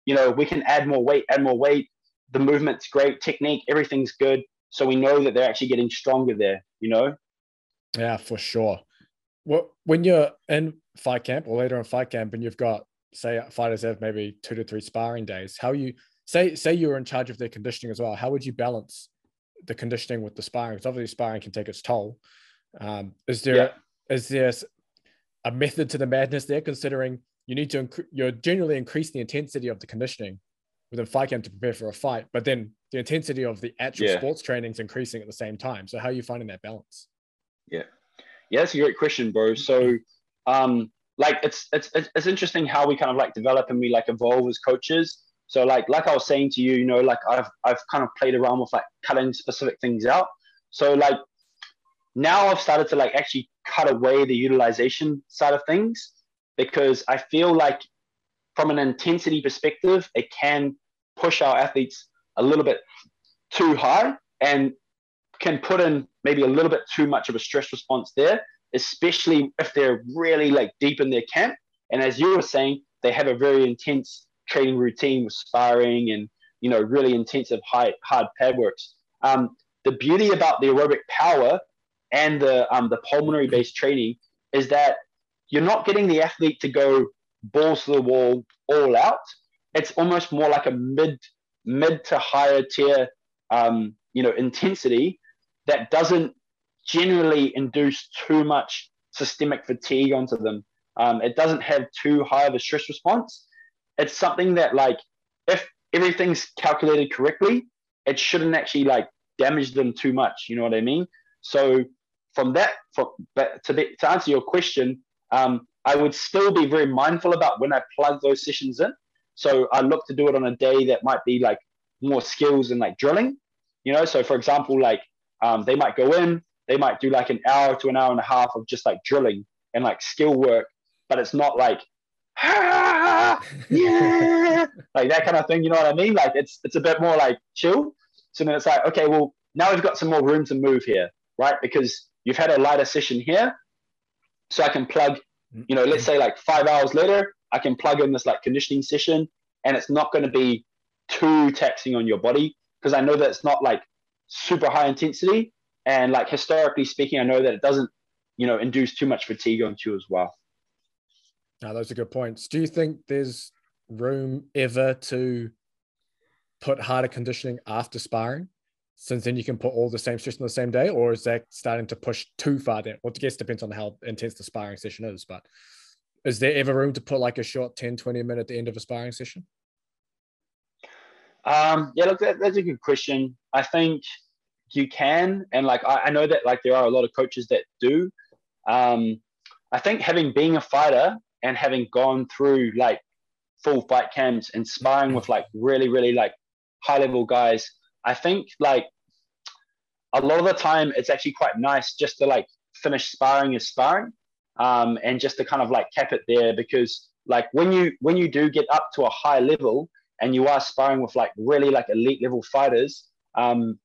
you know, we can add more weight, add more weight. The movement's great, technique, everything's good. So we know that they're actually getting stronger there, you know? Yeah, for sure. Well, when you're in fight camp or later in fight camp and you've got, say, fighters have maybe two to three sparring days, how you say say you're in charge of their conditioning as well, how would you balance the conditioning with the sparring because obviously sparring can take its toll. Um, is there yeah. is there a method to the madness there, considering you need to inc- you're generally increase the intensity of the conditioning within fight camp to prepare for a fight, but then the intensity of the actual yeah. sports training is increasing at the same time. So how are you finding that balance? Yeah, yeah, that's a great question, bro. So, um, like it's it's it's interesting how we kind of like develop and we like evolve as coaches. So like like I was saying to you, you know, like I've I've kind of played around with like cutting specific things out. So like now I've started to like actually cut away the utilization side of things because I feel like from an intensity perspective, it can push our athletes a little bit too high and can put in maybe a little bit too much of a stress response there, especially if they're really like deep in their camp And as you were saying, they have a very intense training routine with sparring and you know really intensive high hard pad works. Um, the beauty about the aerobic power and the um, the pulmonary based training is that you're not getting the athlete to go balls to the wall all out. It's almost more like a mid mid to higher tier um, you know intensity that doesn't generally induce too much systemic fatigue onto them. Um, it doesn't have too high of a stress response. It's something that like if everything's calculated correctly, it shouldn't actually like damage them too much. You know what I mean? So from that, from, but to, be, to answer your question, um, I would still be very mindful about when I plug those sessions in. So I look to do it on a day that might be like more skills and like drilling, you know. So for example, like um, they might go in, they might do like an hour to an hour and a half of just like drilling and like skill work, but it's not like ah, yeah, like that kind of thing. You know what I mean? Like it's it's a bit more like chill. So then it's like, okay, well now we've got some more room to move here, right? Because you've had a lighter session here, so I can plug. You know, let's say like five hours later, I can plug in this like conditioning session, and it's not going to be too taxing on your body because I know that it's not like super high intensity, and like historically speaking, I know that it doesn't, you know, induce too much fatigue onto you as well. Now, those are good points. Do you think there's room ever to put harder conditioning after sparring? Since then you can put all the same session on the same day, or is that starting to push too far down? Well, I guess depends on how intense the sparring session is, but is there ever room to put like a short 10, 20 minute at the end of a sparring session? Um, yeah, look, that, that's a good question. I think you can, and like I, I, know that like there are a lot of coaches that do. Um, I think having being a fighter and having gone through like full fight camps and sparring with like really, really like high level guys, I think like a lot of the time it's actually quite nice just to like finish sparring as sparring um, and just to kind of like cap it there because like when you when you do get up to a high level and you are sparring with like really like elite level fighters um,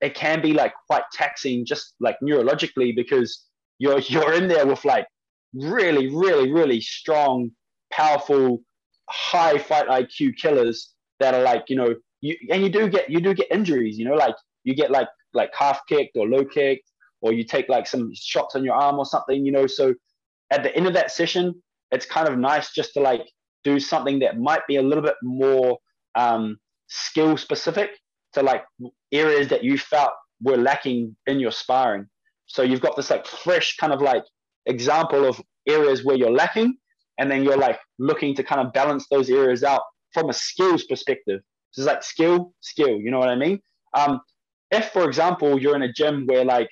it can be like quite taxing just like neurologically because you're you're in there with like really really really strong powerful high fight IQ killers that are like you know you and you do get you do get injuries you know like you get like like half kicked or low kicked or you take like some shots on your arm or something you know so at the end of that session it's kind of nice just to like do something that might be a little bit more um, skill specific to like areas that you felt were lacking in your sparring. So you've got this like fresh kind of like example of areas where you're lacking, and then you're like looking to kind of balance those areas out from a skills perspective. It's like skill, skill. You know what I mean? Um, if, for example, you're in a gym where like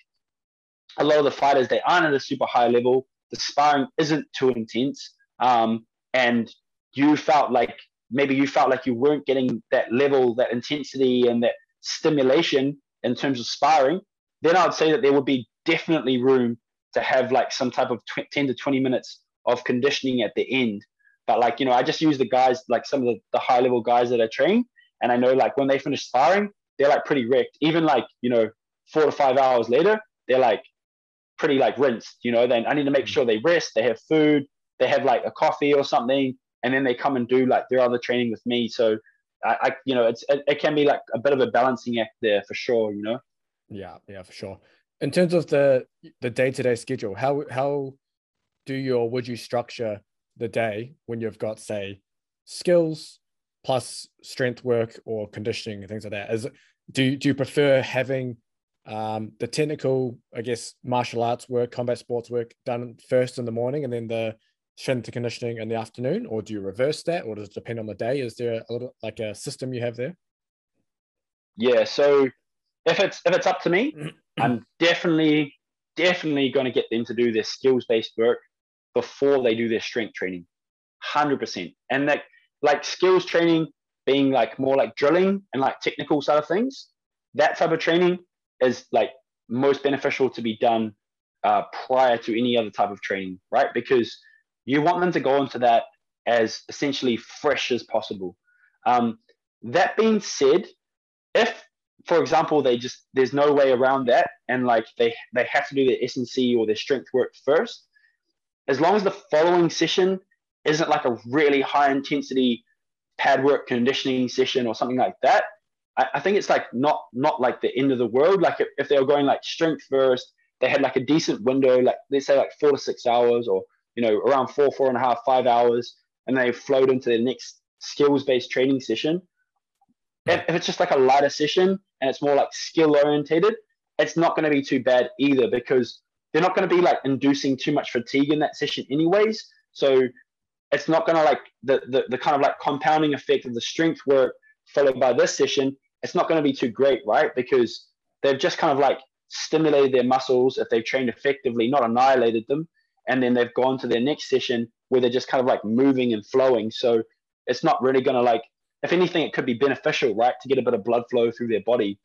a lot of the fighters they aren't at a super high level, the sparring isn't too intense, um, and you felt like maybe you felt like you weren't getting that level, that intensity, and that stimulation in terms of sparring, then I would say that there would be definitely room to have like some type of tw- 10 to 20 minutes of conditioning at the end. But like, you know, I just use the guys, like some of the, the high level guys that I train. And I know like when they finish sparring, they're like pretty wrecked. Even like, you know, four to five hours later, they're like pretty like rinsed, you know, then I need to make sure they rest, they have food, they have like a coffee or something, and then they come and do like their other training with me. So I, I you know, it's it, it, can be like a bit of a balancing act there for sure. You know. Yeah, yeah, for sure. In terms of the the day to day schedule, how how do you or would you structure the day when you've got say skills plus strength work or conditioning and things like that? Is do do you prefer having um, the technical, I guess, martial arts work, combat sports work done first in the morning, and then the strength conditioning in the afternoon, or do you reverse that, or does it depend on the day? Is there a little like a system you have there? Yeah, so if it's if it's up to me, I'm definitely definitely going to get them to do their skills based work before they do their strength training, hundred percent. And that like skills training being like more like drilling and like technical side of things, that type of training is like most beneficial to be done uh, prior to any other type of training, right? Because you want them to go into that as essentially fresh as possible. Um, that being said, if for example they just there's no way around that and like they they have to do their S&C or their strength work first, as long as the following session isn't like a really high intensity pad work conditioning session or something like that, I, I think it's like not not like the end of the world. Like if, if they were going like strength first, they had like a decent window, like let's say like four to six hours or you know around four, four and a half, five hours, and they flowed into the next skills based training session. If, if it's just like a lighter session and it's more like skill orientated, it's not going to be too bad either because they're not going to be like inducing too much fatigue in that session anyways. So it's not going to like the, the the kind of like compounding effect of the strength work followed by this session. It's not going to be too great, right? Because they've just kind of like stimulated their muscles if they've trained effectively, not annihilated them, and then they've gone to their next session where they're just kind of like moving and flowing. So it's not really going to like, if anything, it could be beneficial, right, to get a bit of blood flow through their body.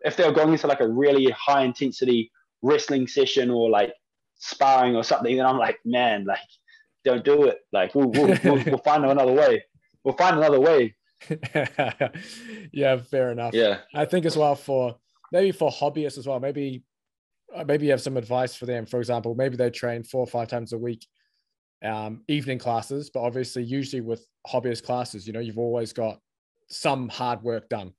If they're going into like a really high intensity wrestling session or like sparring or something, then I'm like, man, like, don't do it. Like, we'll, we'll, we'll, we'll find another way. We'll find another way. yeah, fair enough. Yeah. I think as well for maybe for hobbyists as well, maybe uh, maybe you have some advice for them. For example, maybe they train four or five times a week, um, evening classes, but obviously, usually with hobbyist classes, you know, you've always got some hard work done.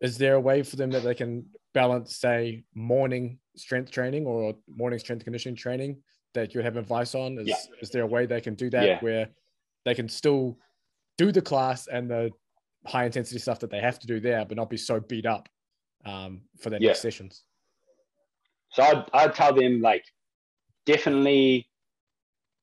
Is there a way for them that they can balance, say, morning strength training or morning strength conditioning training that you have advice on? Is, yeah. is there a way they can do that yeah. where they can still do the class and the high intensity stuff that they have to do there, but not be so beat up um, for their yeah. next sessions? So I'd, I'd tell them like definitely,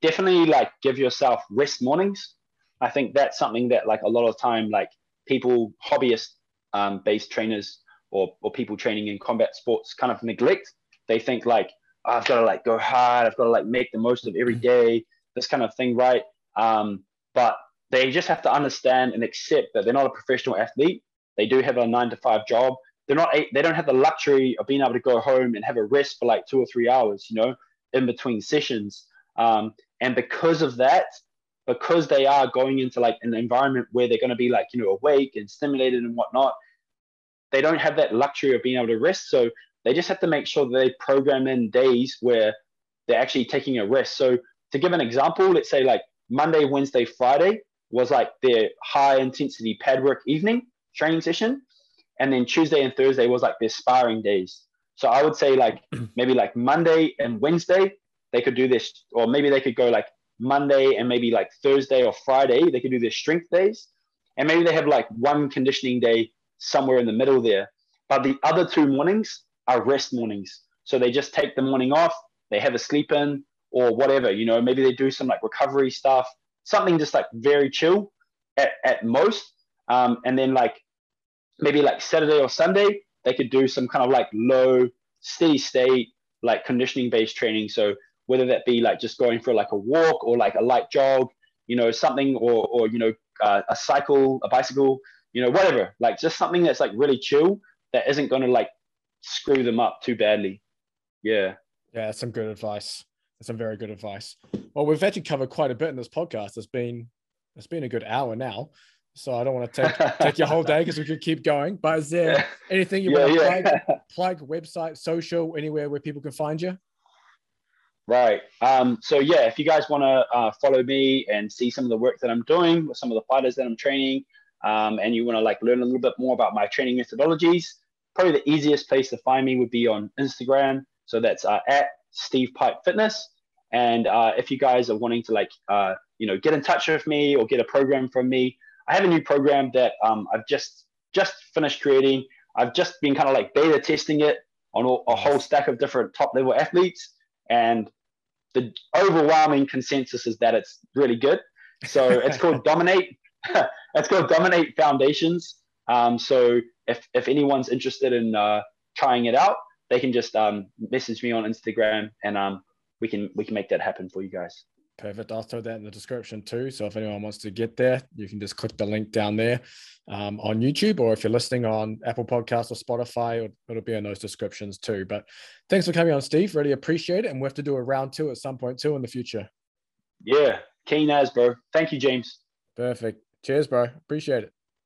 definitely like give yourself rest mornings. I think that's something that like a lot of time like people hobbyist um, based trainers or, or people training in combat sports kind of neglect. They think like I've got to like go hard. I've got to like make the most of every mm-hmm. This kind of thing, right? Um, but they just have to understand and accept that they're not a professional athlete. They do have a nine to five job they're not they don't have the luxury of being able to go home and have a rest for like two or three hours you know in between sessions um, and because of that because they are going into like an environment where they're going to be like you know awake and stimulated and whatnot they don't have that luxury of being able to rest so they just have to make sure that they program in days where they're actually taking a rest so to give an example let's say like monday wednesday friday was like their high intensity pad work evening training session and then Tuesday and Thursday was like their sparring days. So I would say like maybe like Monday and Wednesday they could do this, or maybe they could go like Monday and maybe like Thursday or Friday they could do their strength days, and maybe they have like one conditioning day somewhere in the middle there. But the other two mornings are rest mornings, so they just take the morning off, they have a sleep in or whatever, you know, maybe they do some like recovery stuff, something just like very chill at, at most. Um, and then like maybe like Saturday or Sunday, they could do some kind of like low, steady state, like conditioning based training. So whether that be like just going for like a walk or like a light jog, you know, something or, or you know, uh, a cycle, a bicycle, you know, whatever, like just something that's like really chill that isn't going to like screw them up too badly. Yeah. Yeah, some good advice. Some very good advice. Well, we've actually covered quite a bit in this podcast. It's been it's been a good hour now. So I don't want to take take your whole day because we could keep going. But is there anything you yeah, want to yeah. plug, plug, website, social, anywhere where people can find you? Right. Um, so yeah, if you guys want to uh, follow me and see some of the work that I'm doing with some of the fighters that I'm training, um, and you want to like learn a little bit more about my training methodologies, probably the easiest place to find me would be on Instagram. So that's uh, at Steve Pipe Fitness. And uh, if you guys are wanting to like, uh, you know, get in touch with me or get a program from me, I have a new program that um, I've just just finished creating. I've just been kind of like beta testing it on a, a whole stack of different top level athletes, and the overwhelming consensus is that it's really good. So it's called Dominate. it's called Dominate Foundations. Um, so if if anyone's interested in uh, trying it out, they can just um, message me on Instagram, and um, we can we can make that happen for you guys. Perfect. I'll throw that in the description too. So if anyone wants to get there, you can just click the link down there um, on YouTube, or if you're listening on Apple Podcasts or Spotify, it'll, it'll be in those descriptions too. But thanks for coming on, Steve. Really appreciate it. And we have to do a round two at some point too in the future. Yeah. Keen as, bro. Thank you, James. Perfect. Cheers, bro. Appreciate it.